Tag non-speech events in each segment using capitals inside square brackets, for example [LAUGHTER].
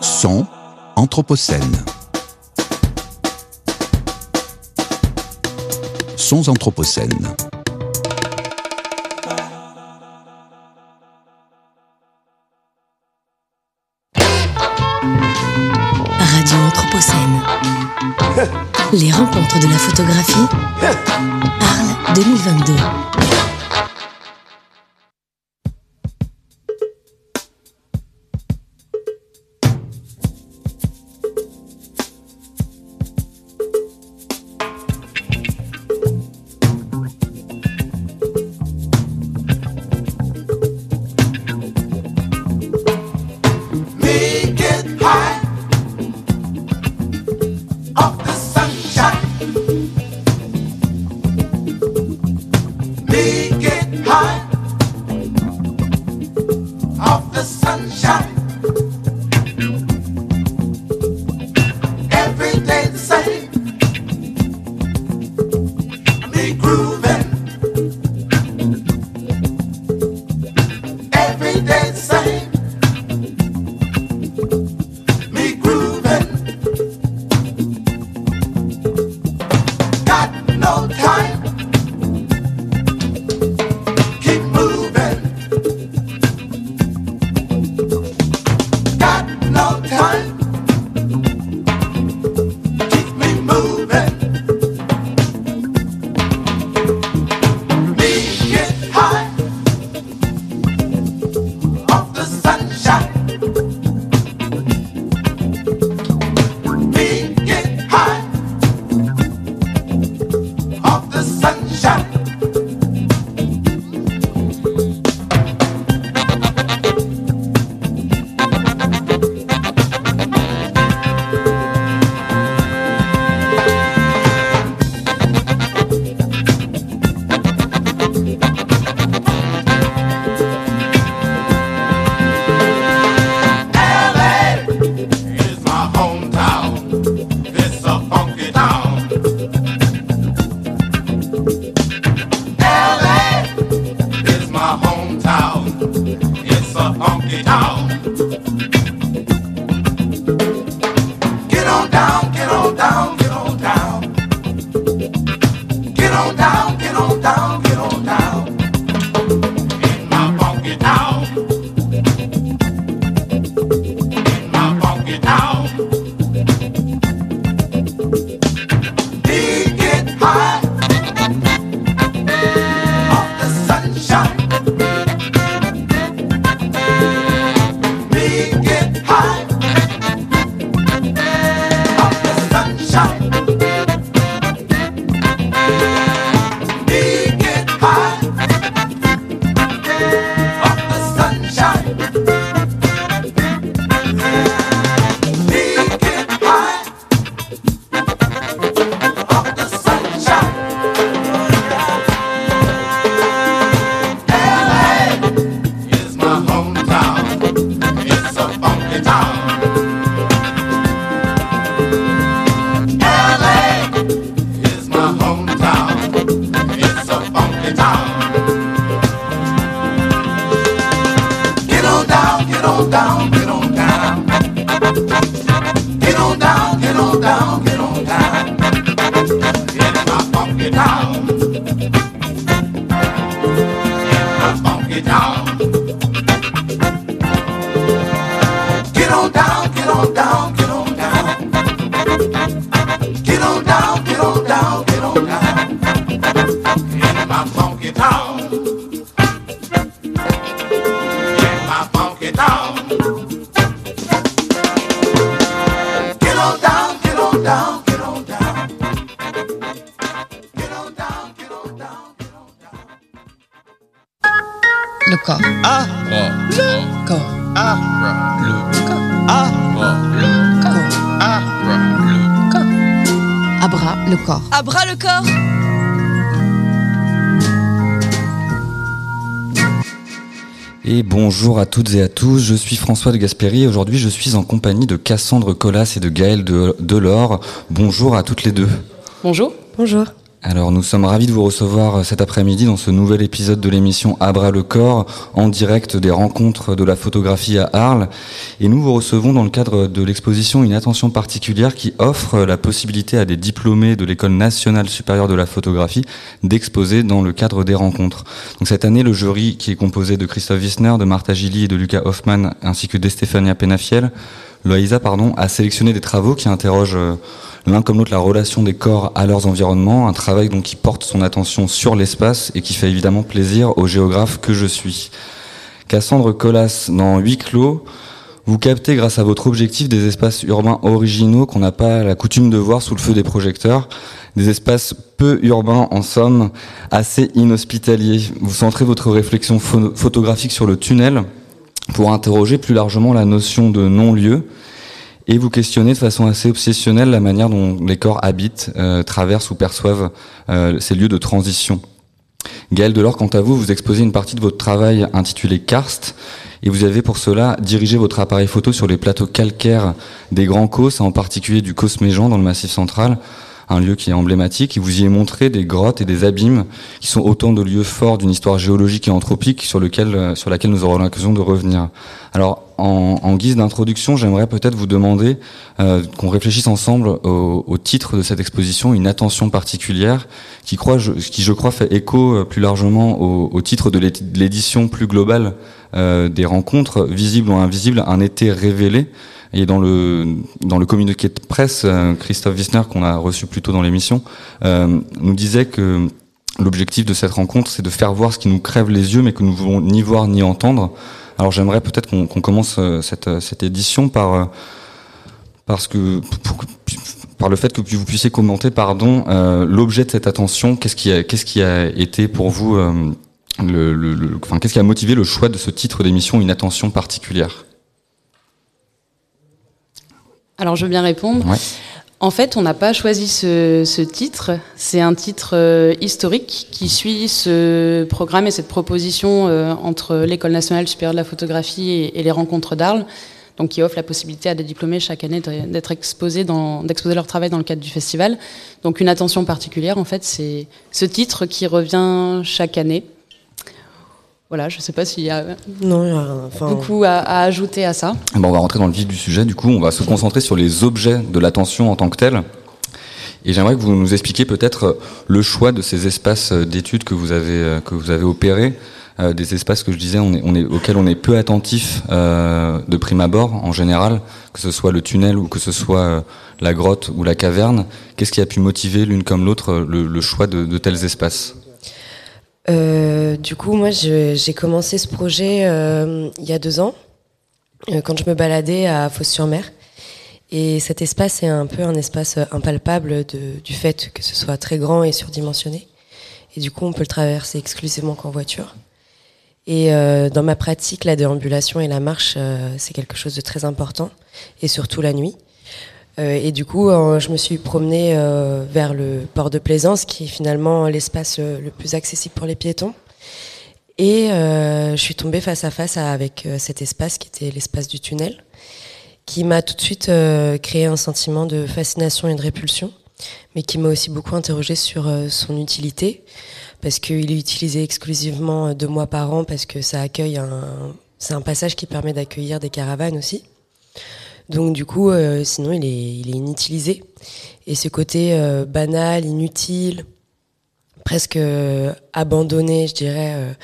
Son Anthropocène. Sons Anthropocène. Radio Anthropocène. [LAUGHS] Les rencontres de la photographie. [LAUGHS] Arles 2022. corps. Ah, le corps. Ah, le corps. Ah, ah. le corps. Ah, le corps. Abra le corps. Le corps. Et bonjour à toutes et à tous, je suis François de Gasperi et aujourd'hui je suis en compagnie de Cassandre Collas et de Gaëlle Delors. Bonjour à toutes les deux. Bonjour. Bonjour. Alors nous sommes ravis de vous recevoir cet après-midi dans ce nouvel épisode de l'émission Abra le corps en direct des rencontres de la photographie à Arles et nous vous recevons dans le cadre de l'exposition Une attention particulière qui offre la possibilité à des diplômés de l'école nationale supérieure de la photographie d'exposer dans le cadre des rencontres. Donc cette année le jury qui est composé de Christophe Wissner, de Martha Gilly et de Lucas Hoffman ainsi que d'Estefania Penafiel, Loïsa pardon, a sélectionné des travaux qui interrogent euh, l'un comme l'autre la relation des corps à leurs environnements, un travail donc qui porte son attention sur l'espace et qui fait évidemment plaisir au géographe que je suis. Cassandre Collas, dans Huit clos, vous captez grâce à votre objectif des espaces urbains originaux qu'on n'a pas la coutume de voir sous le feu des projecteurs, des espaces peu urbains en somme, assez inhospitaliers. Vous centrez votre réflexion photographique sur le tunnel pour interroger plus largement la notion de non-lieu et vous questionnez de façon assez obsessionnelle la manière dont les corps habitent, euh, traversent ou perçoivent euh, ces lieux de transition. Gaël Delors, quant à vous, vous exposez une partie de votre travail intitulé Karst, et vous avez pour cela dirigé votre appareil photo sur les plateaux calcaires des Grands Causses, en particulier du Causse Méjean dans le Massif central, un lieu qui est emblématique, et vous y avez montré des grottes et des abîmes qui sont autant de lieux forts d'une histoire géologique et anthropique sur, lequel, sur laquelle nous aurons l'occasion de revenir. Alors, en, guise d'introduction, j'aimerais peut-être vous demander euh, qu'on réfléchisse ensemble au, titre de cette exposition, une attention particulière, qui, croit, qui je crois fait écho euh, plus largement au, titre de l'édition plus globale euh, des rencontres, visibles ou invisibles, un été révélé. Et dans le dans le communiqué de presse, Christophe Wissner, qu'on a reçu plus tôt dans l'émission, nous disait que l'objectif de cette rencontre, c'est de faire voir ce qui nous crève les yeux, mais que nous voulons ni voir ni entendre. Alors j'aimerais peut-être qu'on commence euh, cette, euh, cette, édition par euh, parce que par le fait que vous puissiez commenter pardon l'objet de cette attention. Qu'est-ce qui a qu'est-ce qui a été pour vous le, le, enfin, qu'est-ce qui a motivé le choix de ce titre d'émission, une attention particulière? Alors, je veux bien répondre. En fait, on n'a pas choisi ce, titre. C'est un titre euh, historique qui suit ce programme et cette proposition euh, entre l'École nationale supérieure de la photographie et, les rencontres d'Arles, donc qui offre la possibilité à des diplômés chaque année d'être exposés, d'exposer leur travail dans le cadre du festival. Donc une attention particulière, en fait, c'est ce titre qui revient chaque année. Voilà, je ne sais pas s'il y a beaucoup à, ajouter à ça. Bon, on va rentrer dans le vif du sujet. Du coup, on va se concentrer sur les objets de l'attention en tant que tel. Et j'aimerais que vous nous expliquiez peut-être le choix de ces espaces d'études que vous avez euh, que vous avez opérés, euh, des espaces que je disais, on est, on est, auxquels on est peu attentif euh, de prime abord en général, que ce soit le tunnel ou que ce soit la grotte ou la caverne. Qu'est-ce qui a pu motiver l'une comme l'autre le, choix de, de tels espaces? Euh, du coup, moi, j'ai commencé ce projet euh, il y a deux ans, euh, quand je me baladais à Fos-sur-Mer. Et cet espace est un peu un espace impalpable du fait que ce soit très grand et surdimensionné. Et du coup, on peut le traverser exclusivement qu'en voiture. Et dans ma pratique, la déambulation et la marche, c'est quelque chose de très important, et surtout la nuit. Euh, et du coup, euh, je me suis promenée euh, vers le port de Plaisance, qui est finalement l'espace le plus accessible pour les piétons. Et je suis tombée face à face avec cet espace qui était l'espace du tunnel, qui m'a tout de suite créé un sentiment de fascination et de répulsion, mais qui m'a aussi beaucoup interrogée sur son utilité, parce qu'il est utilisé exclusivement deux mois par an, parce que ça accueille un, c'est un passage qui permet d'accueillir des caravanes aussi. Donc du coup, euh, sinon, il est, il est inutilisé. Et ce côté euh, banal, inutile, presque euh, abandonné, je dirais,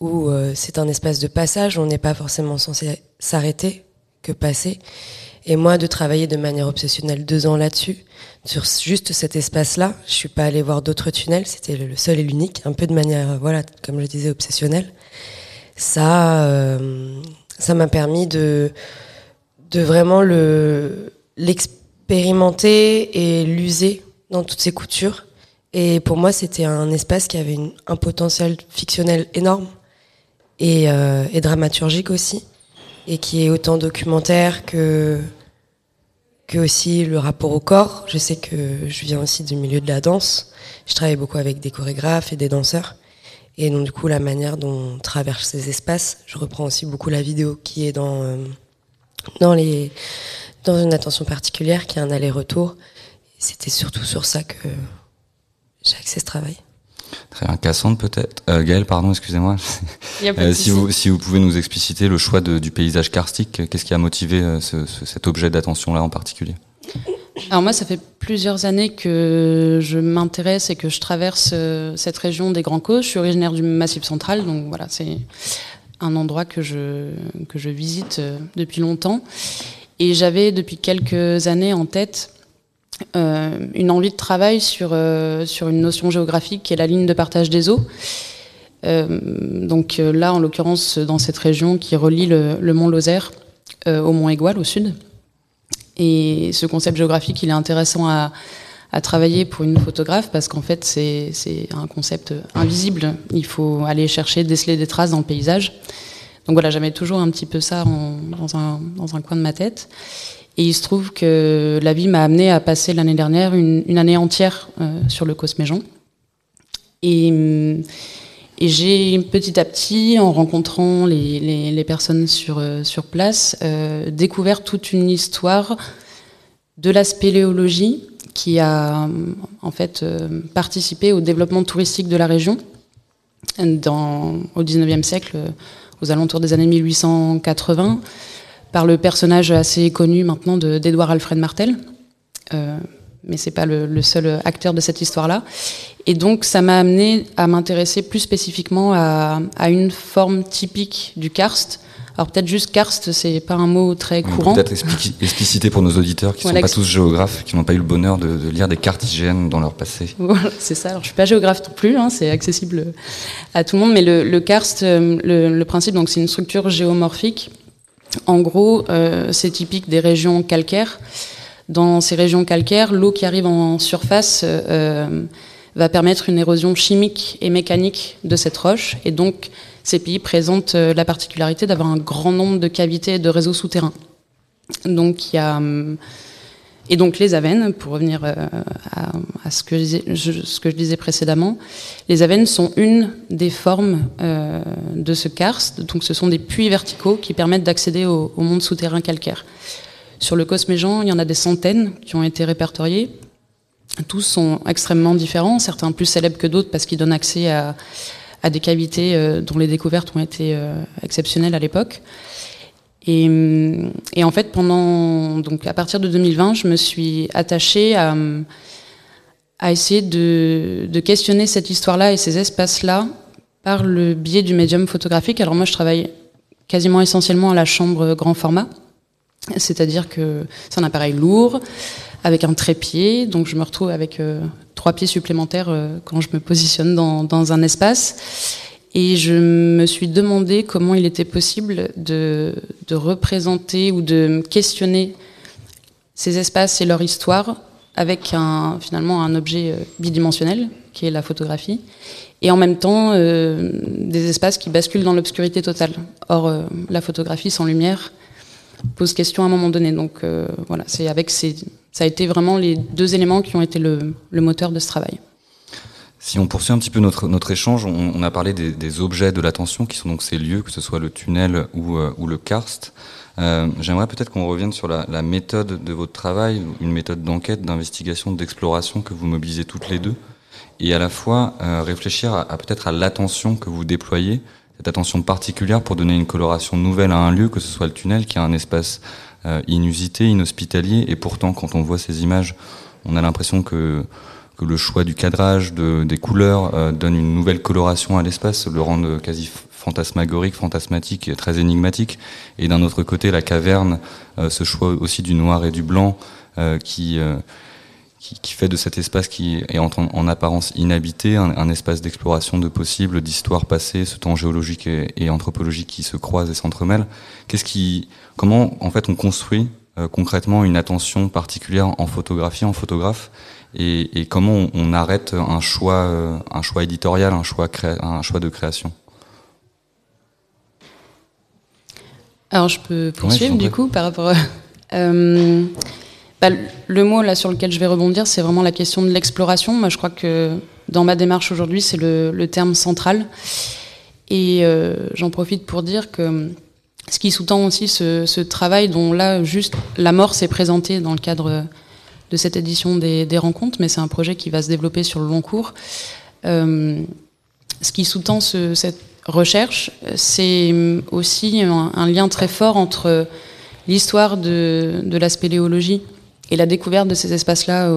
où c'est un espace de passage, on n'est pas forcément censé s'arrêter que passer. Et moi, de travailler de manière obsessionnelle deux ans là-dessus, sur juste cet espace-là, je suis pas allée voir d'autres tunnels, c'était le seul et l'unique, un peu de manière, voilà, comme je disais, obsessionnelle. Ça, ça m'a permis de de vraiment le l'expérimenter et l'user dans toutes ses coutures. Et pour moi, c'était un espace qui avait un potentiel fictionnel énorme et, euh, et, dramaturgique aussi, et qui est autant documentaire que que aussi le rapport au corps. Je sais que je viens aussi du milieu de la danse. Je travaille beaucoup avec des chorégraphes et des danseurs. Et donc du coup, la manière dont on traverse ces espaces, je reprends aussi beaucoup la vidéo qui est dans euh, dans, les, dans une attention particulière qui est un aller-retour. C'était surtout sur ça que j'ai axé ce travail. Très bien. Cassandre peut-être. Euh, Gaël, pardon, excusez-moi. [LAUGHS] Euh, si, vous, si vous pouvez nous expliciter le choix de- du paysage karstique, qu'est-ce qui a motivé euh, ce- ce- cet objet d'attention-là en particulier? Alors moi, ça fait plusieurs années que je m'intéresse et que je traverse euh, cette région des Grands Causes. Je suis originaire du Massif central, donc voilà, c'est un endroit que je, que visite euh, depuis longtemps. Et j'avais depuis quelques années en tête euh, une envie de travail sur, euh, sur une notion géographique qui est la ligne de partage des eaux. Donc là, en l'occurrence, dans cette région qui relie le, mont Lozère au mont Égual au sud. Et ce concept géographique, il est intéressant à, à travailler pour une photographe parce qu'en fait, c'est un concept invisible. Il faut aller chercher, déceler des traces dans le paysage. Donc voilà, j'avais toujours un petit peu ça en- dans, un, dans un coin de ma tête. Et il se trouve que la vie m'a amené à passer l'année dernière une, une année entière euh, sur le Cosméjean. Et, et j'ai petit à petit, en rencontrant les, les- les personnes sur, euh, sur place, euh, découvert toute une histoire de la spéléologie qui a hum, en fait euh, participé au développement touristique de la région dans, au 19e siècle, euh, aux alentours des années 1880, par le personnage assez connu maintenant de- d'Édouard Alfred Martel. Euh, mais c'est pas le, seul acteur de cette histoire-là. Et donc, ça m'a amené à m'intéresser plus spécifiquement à une forme typique du karst. Alors peut-être juste karst, c'est pas un mot très courant. Peut-être [LAUGHS] expliciter pour nos auditeurs qui ne Voilà, sont pas tous géographes, qui n'ont pas eu le bonheur de, de lire des cartes IGN dans leur passé. Voilà, c'est ça. Alors, je suis pas géographe non plus, hein, c'est accessible à tout le monde, mais le, le karst, euh, le, le principe, donc c'est une structure géomorphique. En gros, euh, c'est typique des régions calcaires. Dans ces régions calcaires, l'eau qui arrive en surface euh, va permettre une érosion chimique et mécanique de cette roche, et donc ces pays présentent euh, la particularité d'avoir un grand nombre de cavités et de réseaux souterrains. Donc hum, et donc les avennes, pour revenir euh, à, ce, que je disais, précédemment, les avennes sont une des formes euh, de ce karst. Donc ce sont des puits verticaux qui permettent d'accéder au, monde souterrain calcaire. Sur le Cosméjean, il y en a des centaines qui ont été répertoriés. Tous sont extrêmement différents, certains plus célèbres que d'autres parce qu'ils donnent accès à, à des cavités euh, dont les découvertes ont été euh, exceptionnelles à l'époque. Et, hum, et en fait, pendant donc à partir de 2020, je me suis attachée à, essayer de questionner cette histoire-là et ces espaces-là par le biais du médium photographique. Alors moi, je travaille quasiment essentiellement à la chambre grand format, c'est-à-dire que c'est un appareil lourd avec un trépied, donc je me retrouve avec euh, trois pieds supplémentaires euh, quand je me positionne dans, un espace. Et je me suis demandé comment il était possible de, représenter ou de questionner ces espaces et leur histoire avec un, finalement un objet euh, bidimensionnel, qui est la photographie, et en même temps des espaces qui basculent dans l'obscurité totale. Or, la photographie sans lumière pose question à un moment donné. Donc euh, voilà, c'est avec ces, ça a été vraiment les deux éléments qui ont été le, moteur de ce travail. Si on poursuit un petit peu notre, notre échange, on, a parlé des, objets de l'attention, qui sont donc ces lieux, que ce soit le tunnel ou, euh, ou le karst. Euh, J'aimerais peut-être qu'on revienne sur la, méthode de votre travail, une méthode d'enquête, d'investigation, d'exploration que vous mobilisez toutes les deux, et à la fois réfléchir peut-être à l'attention que vous déployez, cette attention particulière pour donner une coloration nouvelle à un lieu, que ce soit le tunnel, qui est un espace euh, inusité, inhospitalier, et pourtant quand on voit ces images, on a l'impression que que le choix du cadrage, de, des couleurs euh, donne une nouvelle coloration à l'espace, le rend euh, quasi fantasmagorique, fantasmatique, et très énigmatique. Et d'un autre côté, la caverne, euh, ce choix aussi du noir et du blanc, qui, qui, qui fait de cet espace qui est en, en apparence inhabité un, un espace d'exploration de possibles, d'histoire passée, ce temps géologique et, et anthropologique qui se croisent et s'entremêlent. Qu'est-ce qui, comment en fait on construit euh, concrètement une attention particulière en photographie, en photographe et, et comment on, on arrête un choix, euh, un choix éditorial, un choix, créa- un choix de création? Alors je peux poursuivre je du coup par rapport. à- Euh, bah, le mot là sur lequel je vais rebondir, c'est vraiment la question de l'exploration. Moi, je crois que dans ma démarche aujourd'hui, c'est le, terme central. Et euh, j'en profite pour dire que ce qui sous-tend aussi ce, travail, dont là juste l'amorce est présentée dans le cadre de cette édition des, rencontres, mais c'est un projet qui va se développer sur le long cours. Euh, ce qui sous-tend ce, cette recherche, c'est aussi un, un, lien très fort entre l'histoire de, de la spéléologie et la découverte de ces espaces-là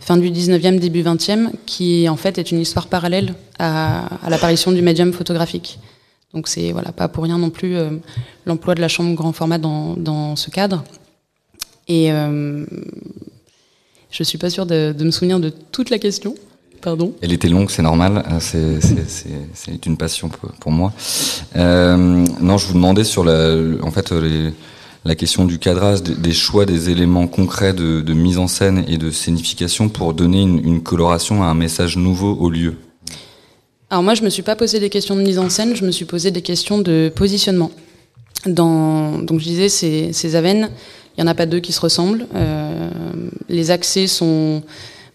fin du 19e, début 20e, qui en fait est une histoire parallèle à, l'apparition du médium photographique. Donc c'est voilà, pas pour rien non plus euh, l'emploi de la chambre grand format dans, ce cadre. Et euh, je suis pas sûre de, me souvenir de toute la question. Pardon. Elle était longue, c'est normal. C'est une passion pour, pour moi. Euh, non, je vous demandais sur la, en fait, les, la question du cadrage, des choix des éléments concrets de, mise en scène et de scénification pour donner une, coloration à un message nouveau au lieu. Alors moi, je me suis pas posé des questions de mise en scène, je me suis posé des questions de positionnement. Dans, donc je disais, ces, ces avennes, il y en a pas deux qui se ressemblent. Euh, les accès sont,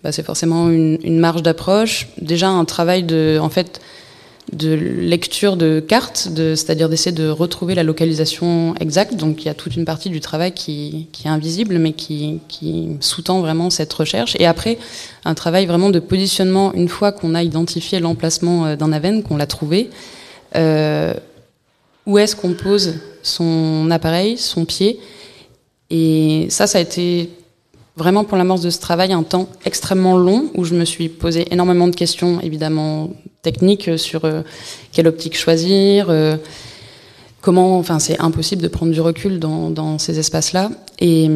bah, c'est forcément une, une marge d'approche. Déjà un travail de, en fait, de lecture de cartes, de, c'est-à-dire d'essayer de retrouver la localisation exacte. Donc il y a toute une partie du travail qui, qui est invisible, mais qui, qui sous-tend vraiment cette recherche. Et après, un travail vraiment de positionnement, une fois qu'on a identifié l'emplacement d'un aven, qu'on l'a trouvé, euh, où est-ce qu'on pose son appareil, son pied? Et ça, ça a été vraiment pour l'amorce de ce travail un temps extrêmement long où je me suis posé énormément de questions, évidemment techniques, sur euh, quelle optique choisir, euh, comment. Enfin, c'est impossible de prendre du recul dans, dans ces espaces-là. Et,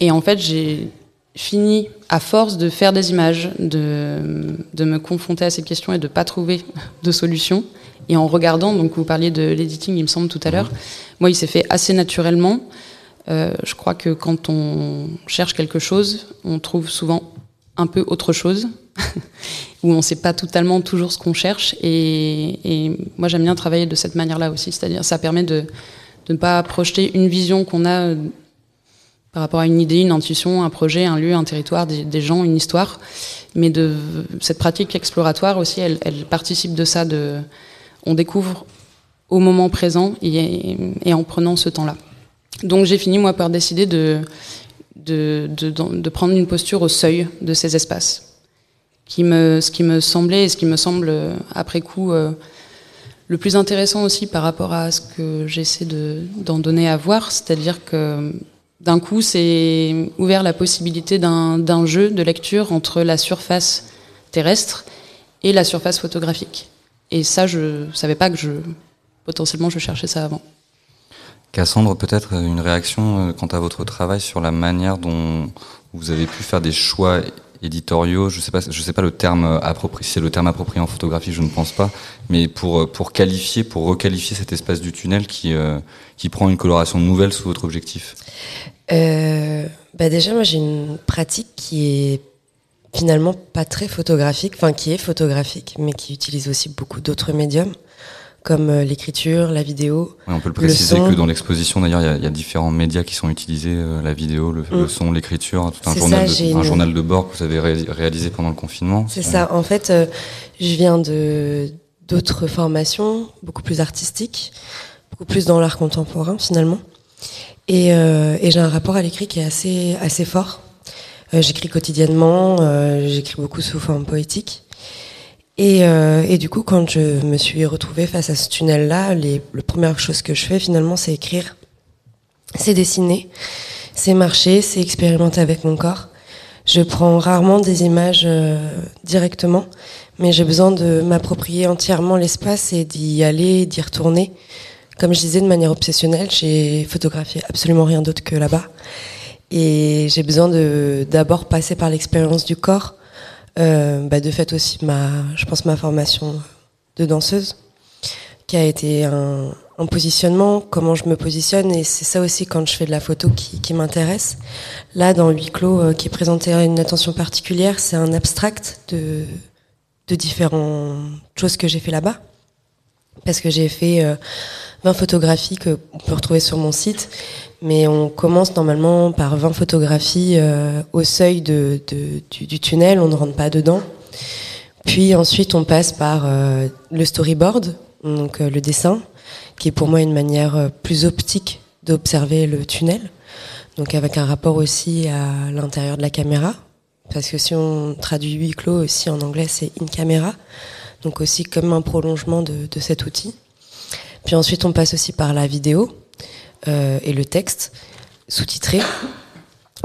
et en fait, j'ai fini, à force de faire des images, de, de me confronter à ces questions et de pas trouver [LAUGHS] de solution. Et en regardant, donc vous parliez de l'editing, il me semble tout à l'heure, moi, il s'est fait assez naturellement. Euh, je crois que quand on cherche quelque chose, on trouve souvent un peu autre chose, [LAUGHS] où on ne sait pas totalement toujours ce qu'on cherche. Et, moi, j'aime bien travailler de cette manière-là aussi, c'est-à-dire ça permet de, ne pas projeter une vision qu'on a par rapport à une idée, une intuition, un projet, un lieu, un territoire, des, gens, une histoire. Mais de cette pratique exploratoire aussi, elle, participe de ça. De, on découvre au moment présent et en prenant ce temps-là. Donc j'ai fini moi par décider de, de, de, prendre une posture au seuil de ces espaces. Qui me, ce qui me semblait et ce qui me semble après coup euh, le plus intéressant aussi par rapport à ce que j'essaie d'en donner à voir, c'est-à-dire que d'un coup c'est ouvert la possibilité d'un jeu de lecture entre la surface terrestre et la surface photographique. Et ça, je savais pas que je potentiellement je cherchais ça avant. Cassandre, peut-être une réaction quant à votre travail sur la manière dont vous avez pu faire des choix éditoriaux? Je sais pas, je sais pas le terme approprié, c'est le terme approprié en photographie, je ne pense pas, mais pour pour qualifier, pour requalifier cet espace du tunnel qui euh, qui prend une coloration nouvelle sous votre objectif? Euh, bah déjà, moi j'ai une pratique qui est finalement pas très photographique, enfin qui est photographique, mais qui utilise aussi beaucoup d'autres médiums comme euh, l'écriture, la vidéo. Ouais, on peut le préciser le que dans l'exposition, d'ailleurs, il y, y, a différents médias qui sont utilisés euh, la vidéo, le, mmh. le son, l'écriture, tout un, journal, ça, de, un une... journal de bord que vous avez ré réalisé pendant le confinement. C'est ça. En fait, euh, je viens de d'autres formations, beaucoup plus artistiques, beaucoup plus dans l'art contemporain finalement, et, euh, et j'ai un rapport à l'écrit qui est assez assez fort. J'écris quotidiennement, j'écris beaucoup sous forme poétique. Et, euh, et, du coup, quand je me suis retrouvée face à ce tunnel-là, les premières choses que je fais finalement, c'est écrire, c'est dessiner, c'est marcher, c'est expérimenter avec mon corps. Je prends rarement des images euh, directement, mais j'ai besoin de m'approprier entièrement l'espace et d'y aller, d'y retourner. Comme je disais, de manière obsessionnelle, j'ai photographié absolument rien d'autre que là-bas. Et j'ai besoin de d'abord passer par l'expérience du corps bah de fait aussi ma, je pense ma formation de danseuse, qui a été un, un positionnement, comment je me positionne, et c'est ça aussi quand je fais de la photo qui, qui m'intéresse. Là, dans huis clos, euh, qui est présenté une attention particulière, c'est un abstract de, de différentes choses que j'ai fait là-bas, parce que j'ai fait euh, 20 photographies que on peut retrouver sur mon site, mais on commence normalement par 20 photographies euh, au seuil du, tunnel, on ne rentre pas dedans. Puis ensuite on passe par euh, le storyboard, donc euh, le dessin, qui est pour moi une manière plus optique d'observer le tunnel. donc avec un rapport aussi à l'intérieur de la caméra, parce que si on traduit huis clos aussi en anglais, c'est in camera, donc aussi comme un prolongement de, cet outil. Puis ensuite, on passe aussi par la vidéo et le texte sous-titré.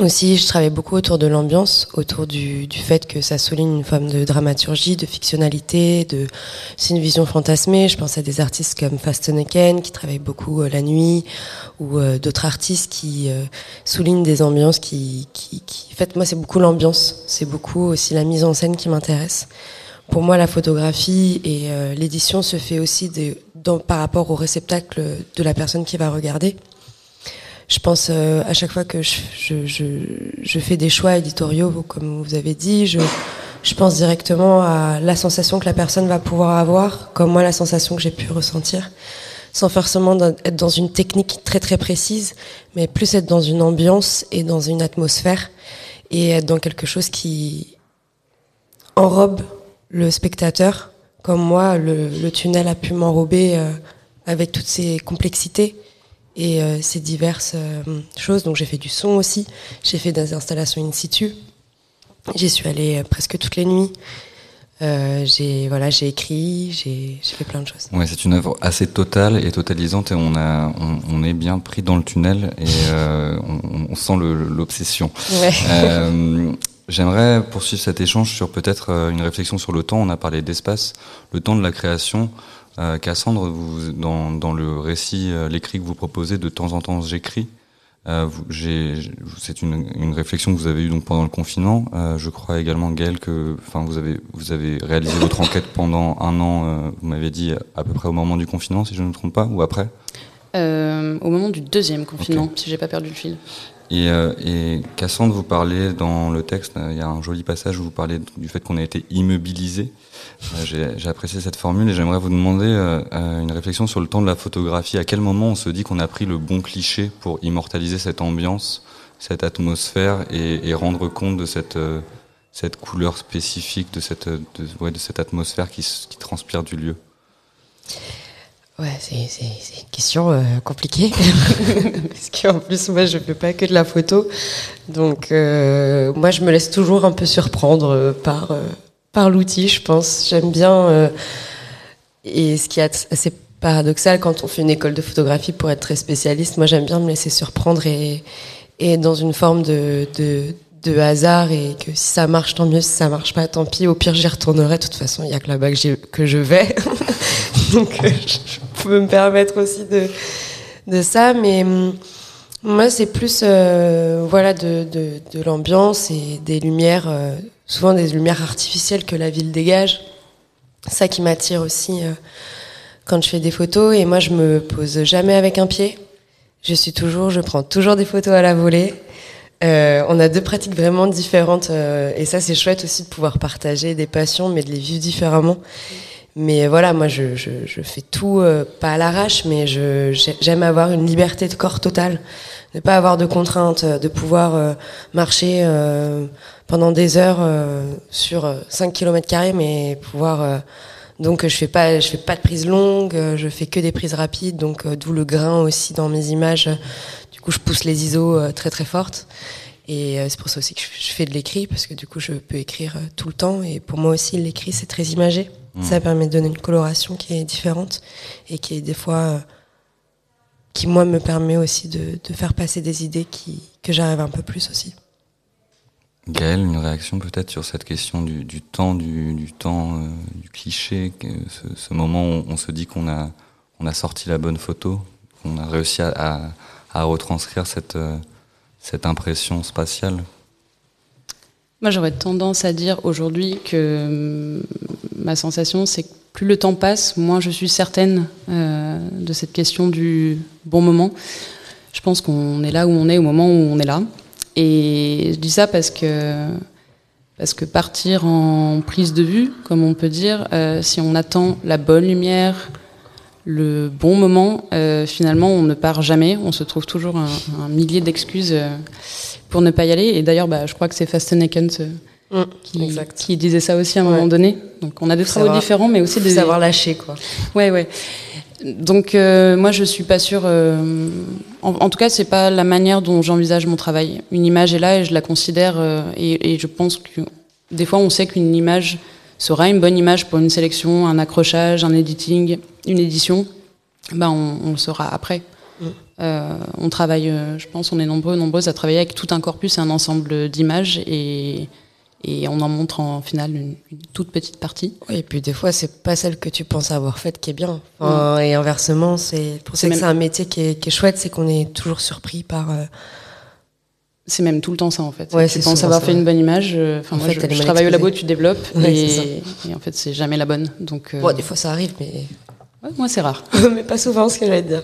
Aussi, je travaille beaucoup autour de l'ambiance, autour du, fait que ça souligne une forme de dramaturgie, de fictionnalité, de c'est une vision fantasmée. Je pense à des artistes comme Fasteneken qui travaillent beaucoup euh, la nuit, ou euh, d'autres artistes qui euh, soulignent des ambiances qui, qui. En fait, moi, c'est beaucoup l'ambiance, c'est beaucoup aussi la mise en scène qui m'intéresse. Pour moi, la photographie et euh, l'édition se fait aussi par rapport au réceptacle de la personne qui va regarder. Je pense euh, à chaque fois que je, je, je, je, fais des choix éditoriaux, comme vous avez dit, je, je pense directement à la sensation que la personne va pouvoir avoir, comme moi la sensation que j'ai pu ressentir, sans forcément être dans une technique très très précise, mais plus être dans une ambiance et dans une atmosphère, et être dans quelque chose qui enrobe le spectateur, comme moi le, le tunnel a pu m'enrober euh, avec toutes ses complexités et euh, ces diverses euh, choses. Donc j'ai fait du son aussi, j'ai fait des installations in situ. J'y suis allée euh, presque toutes les nuits. Euh, j'ai voilà, j'ai écrit, j'ai fait plein de choses. Ouais, c'est une œuvre assez totale et totalisante et on a on, on est bien pris dans le tunnel et euh, [LAUGHS] on, on, sent l'obsession. Ouais. Euh, J'aimerais poursuivre cet échange sur peut-être une réflexion sur le temps. On a parlé d'espace, le temps de la création. Euh, Cassandre, vous, dans, dans, le récit, euh, l'écrit que vous proposez, de temps en temps j'écris. Euh, c'est une, une, réflexion que vous avez eue donc pendant le confinement. Euh, je crois également, Gaël, que enfin vous avez vous avez réalisé votre enquête pendant un an. Vous m'avez dit à peu près au moment du confinement, si je ne me trompe pas, ou après? Au moment du deuxième confinement, okay. si j'ai pas perdu le fil. Et, euh, et, Cassandre, vous parlez dans le texte, il y a un joli passage où vous parlez du fait qu'on a été immobilisé. Euh, J'ai apprécié cette formule et j'aimerais vous demander euh, une réflexion sur le temps de la photographie. À quel moment on se dit qu'on a pris le bon cliché pour immortaliser cette ambiance, cette atmosphère et, et rendre compte de cette, euh, cette couleur spécifique, de cette, de, de cette atmosphère qui, qui transpire du lieu? Ouais, c'est une question euh, compliquée. [LAUGHS] Parce qu'en plus, moi, je fais pas que de la photo. Donc, euh, moi, je me laisse toujours un peu surprendre euh, par, par l'outil, je pense. J'aime bien. et ce qui est assez paradoxal quand on fait une école de photographie pour être très spécialiste, moi, j'aime bien me laisser surprendre et, et dans une forme de, de, hasard. Et que si ça marche, tant mieux. Si ça marche pas, tant pis. Au pire, j'y retournerai. De toute façon, il y a que là-bas que, je vais. [LAUGHS] Donc, peux me permettre aussi de, ça. Mais hum, moi, c'est plus euh, voilà, de, l'ambiance et des lumières, euh, souvent des lumières artificielles que la ville dégage. Ça qui m'attire aussi euh, quand je fais des photos. Et moi, je me pose jamais avec un pied. Je suis toujours, je prends toujours des photos à la volée. On a deux pratiques vraiment différentes et ça c'est chouette aussi de pouvoir partager des passions mais de les vivre différemment. Mais voilà, moi je, je, je fais tout euh, pas à l'arrache, mais j'aime avoir une liberté de corps totale, ne pas avoir de contraintes, de pouvoir euh, marcher euh, pendant des heures euh, sur 5 km carrés, mais pouvoir donc je fais pas je fais pas de prises longues, je fais que des prises rapides, donc d'où le grain aussi dans mes images. Du coup, je pousse les ISO très très fortes. Et c'est pour ça aussi que je fais de l'écrit, parce que du coup, je peux écrire tout le temps. Et pour moi aussi, l'écrit, c'est très imagé. Mmh. Ça permet de donner une coloration qui est différente et qui est des fois, euh, qui moi me permet aussi de, de faire passer des idées qui, que j'arrive un peu plus aussi. Gaël, une réaction peut-être sur cette question du, du temps, du, du temps, euh, du cliché, que ce, ce, moment où on se dit qu'on a, on a sorti la bonne photo, qu'on a réussi à, à, à retranscrire cette, euh, cette impression spatiale? Moi, j'aurais tendance à dire aujourd'hui que ma sensation, c'est que plus le temps passe, moins je suis certaine euh, de cette question du bon moment. Je pense qu'on est là où on est au moment où on est là. Et je dis ça parce que, parce que partir en prise de vue, comme on peut dire, euh, si on attend la bonne lumière, le bon moment, euh, finalement, on ne part jamais. On se trouve toujours un, millier d'excuses pour ne pas y aller. Et d'ailleurs, bah, je crois que c'est Fasteneken mmh, qui, qui, disait ça aussi à un ouais. moment donné. Donc, on a des travaux savoir, différents, mais aussi des savoir lâcher, quoi. Ouais, ouais. Donc, euh, moi, je suis pas sûre. euh, En, en tout cas, c'est pas la manière dont j'envisage mon travail. Une image est là et je la considère, euh, et, et je pense que des fois, on sait qu'une image sera une bonne image pour une sélection, un accrochage, un editing, une édition. Ben, on, on le saura après. Euh, on travaille, je pense, on est nombreux, nombreuses à travailler avec tout un corpus et un ensemble d'images et, et on en montre en finale une, une toute petite partie. Oui, et puis des fois, c'est pas celle que tu penses avoir faite qui est bien. Enfin, Et inversement, c'est pour ça C'est que même- c'est un métier qui est, qui est chouette, c'est qu'on est toujours surpris par. euh, C'est même tout le temps ça en fait. Ouais, tu c'est penses avoir ça, fait une bonne image. euh, Enfin, En moi, fait, je, je travaille au labo, tu développes Ouais, et, en fait, c'est jamais la bonne. Donc, euh, Bon, des fois, ça arrive, mais, ouais, moi, c'est rare. [LAUGHS] mais pas souvent, ce que j'allais dire.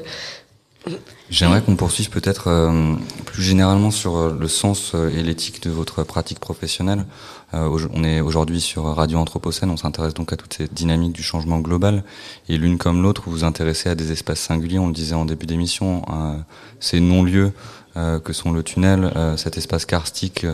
J'aimerais qu'on poursuive peut-être euh, plus généralement sur euh, le sens euh, et l'éthique de votre pratique professionnelle. Euh, on est aujourd'hui sur Radio Anthropocène, on s'intéresse donc à toute cette dynamique du changement global. Et l'une comme l'autre, vous vous intéressez à des espaces singuliers, on le disait en début d'émission, euh, ces non-lieux euh, que sont le tunnel, cet espace karstique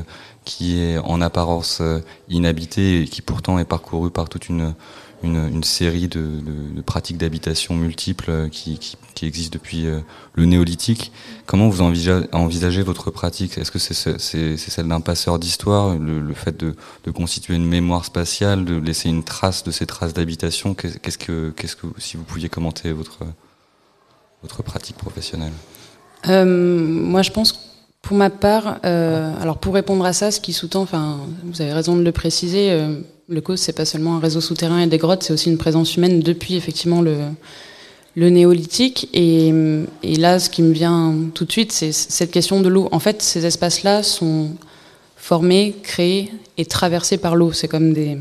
qui est en apparence inhabité et qui pourtant est parcouru par toute une une, série de, pratiques d'habitation multiples euh, qui, qui, existent depuis euh, le néolithique. Comment vous envisagez, votre pratique? Est-ce que c'est ce- c'est c'est celle d'un passeur d'histoire, le, fait de, constituer une mémoire spatiale, de laisser une trace de ces traces d'habitation? Qu'est- Qu'est-ce que, si vous pouviez commenter votre votre pratique professionnelle? Euh, moi, je pense, pour ma part, euh, alors pour répondre à ça, ce qui sous-tend, enfin, vous avez raison de le préciser, euh, le COS, c'est pas seulement un réseau souterrain et des grottes, c'est aussi une présence humaine depuis effectivement le, le néolithique. Et, et là, ce qui me vient tout de suite, c'est cette question de l'eau. En fait, ces espaces-là sont formés, créés et traversés par l'eau. C'est comme des,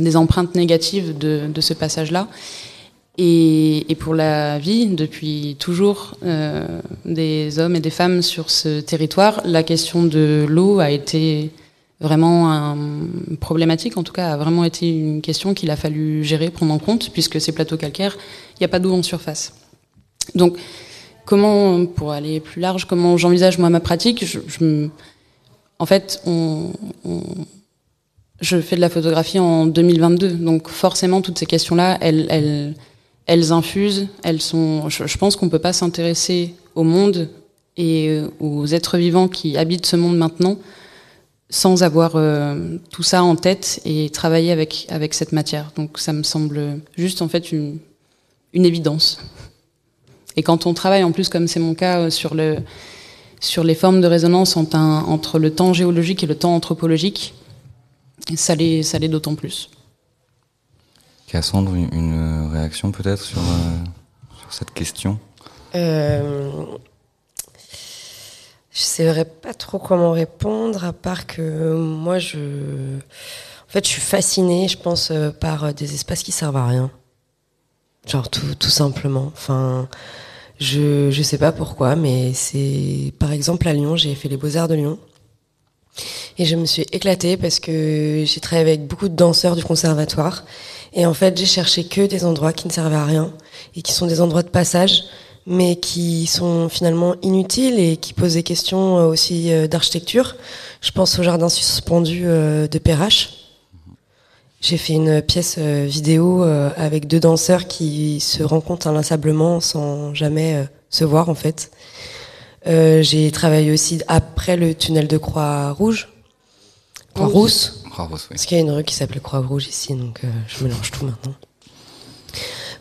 des empreintes négatives de, de ce passage-là. Et, et pour la vie, depuis toujours, euh, des hommes et des femmes sur ce territoire, la question de l'eau a été vraiment un, problématique, en tout cas a vraiment été une question qu'il a fallu gérer, prendre en compte, puisque ces plateaux calcaires, il n'y a pas d'eau en surface. Donc, comment, pour aller plus large, comment j'envisage moi ma pratique je, je En fait, on, on- je fais de la photographie en 2022, donc forcément toutes ces questions-là, elles, elles, elles infusent, elles sont. Je, pense qu'on peut pas s'intéresser au monde et euh, aux êtres vivants qui habitent ce monde maintenant sans avoir euh, tout ça en tête et travailler avec avec cette matière. Donc ça me semble juste en fait une une évidence. Et quand on travaille en plus comme c'est mon cas euh, sur le sur les formes de résonance entre, entre le temps géologique et le temps anthropologique, ça l'est ça l'est d'autant plus. Cassandre, une, réaction peut-être sur, euh, cette question? Euh, je saurais pas trop comment répondre, à part que moi, je. En fait, je suis fascinée, je pense, euh, par des espaces qui servent à rien. Genre, tout, tout simplement. Enfin, je, je sais pas pourquoi, mais c'est. Par exemple, à Lyon, j'ai fait les Beaux-Arts de Lyon. Et je me suis éclatée parce que j'ai travaillé avec beaucoup de danseurs du conservatoire. Et en fait, j'ai cherché que des endroits qui ne servaient à rien et qui sont des endroits de passage, mais qui sont finalement inutiles et qui posent des questions euh, aussi euh, d'architecture. Je pense au jardin suspendu euh, de Perrache. J'ai fait une pièce vidéo avec deux danseurs qui se rencontrent inlassablement sans jamais se voir en fait. Euh, j'ai travaillé aussi après le tunnel de Croix-Rouge, Croix-Rousse. Oui. Parce qu'il y a une rue qui s'appelle Croix-Rouge ici, donc euh, je mélange tout maintenant.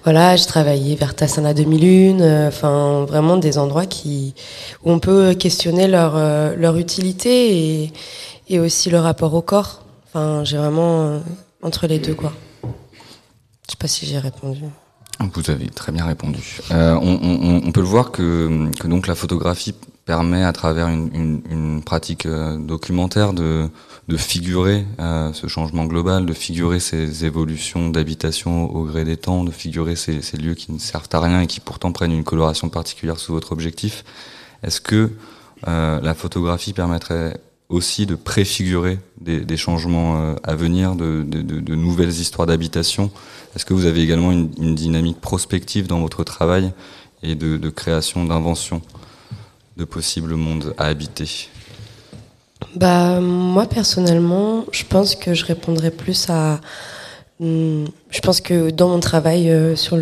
Voilà, j'ai travaillé vers à demi-lune, euh, enfin vraiment des endroits qui où on peut questionner leur euh, leur utilité et et aussi le rapport au corps. Enfin, j'ai vraiment euh, entre les deux quoi. Je sais pas si j'ai répondu. Vous avez très bien répondu. Euh, on, on- on peut le voir que, que donc la photographie permet à travers une, une- une pratique euh, documentaire de, de figurer euh, ce changement global, de figurer ces évolutions d'habitation au gré des temps, de figurer ces, lieux qui ne servent à rien et qui pourtant prennent une coloration particulière sous votre objectif. Est-ce que euh, la photographie permettrait aussi de préfigurer des, changements euh, à venir, de, nouvelles histoires d'habitation? Est-ce que vous avez également une, une dynamique prospective dans votre travail et de, de création, d'invention de possibles mondes à habiter? Bah moi personnellement, je pense que je répondrais plus à. Hmm, Je pense que dans mon travail euh, sur le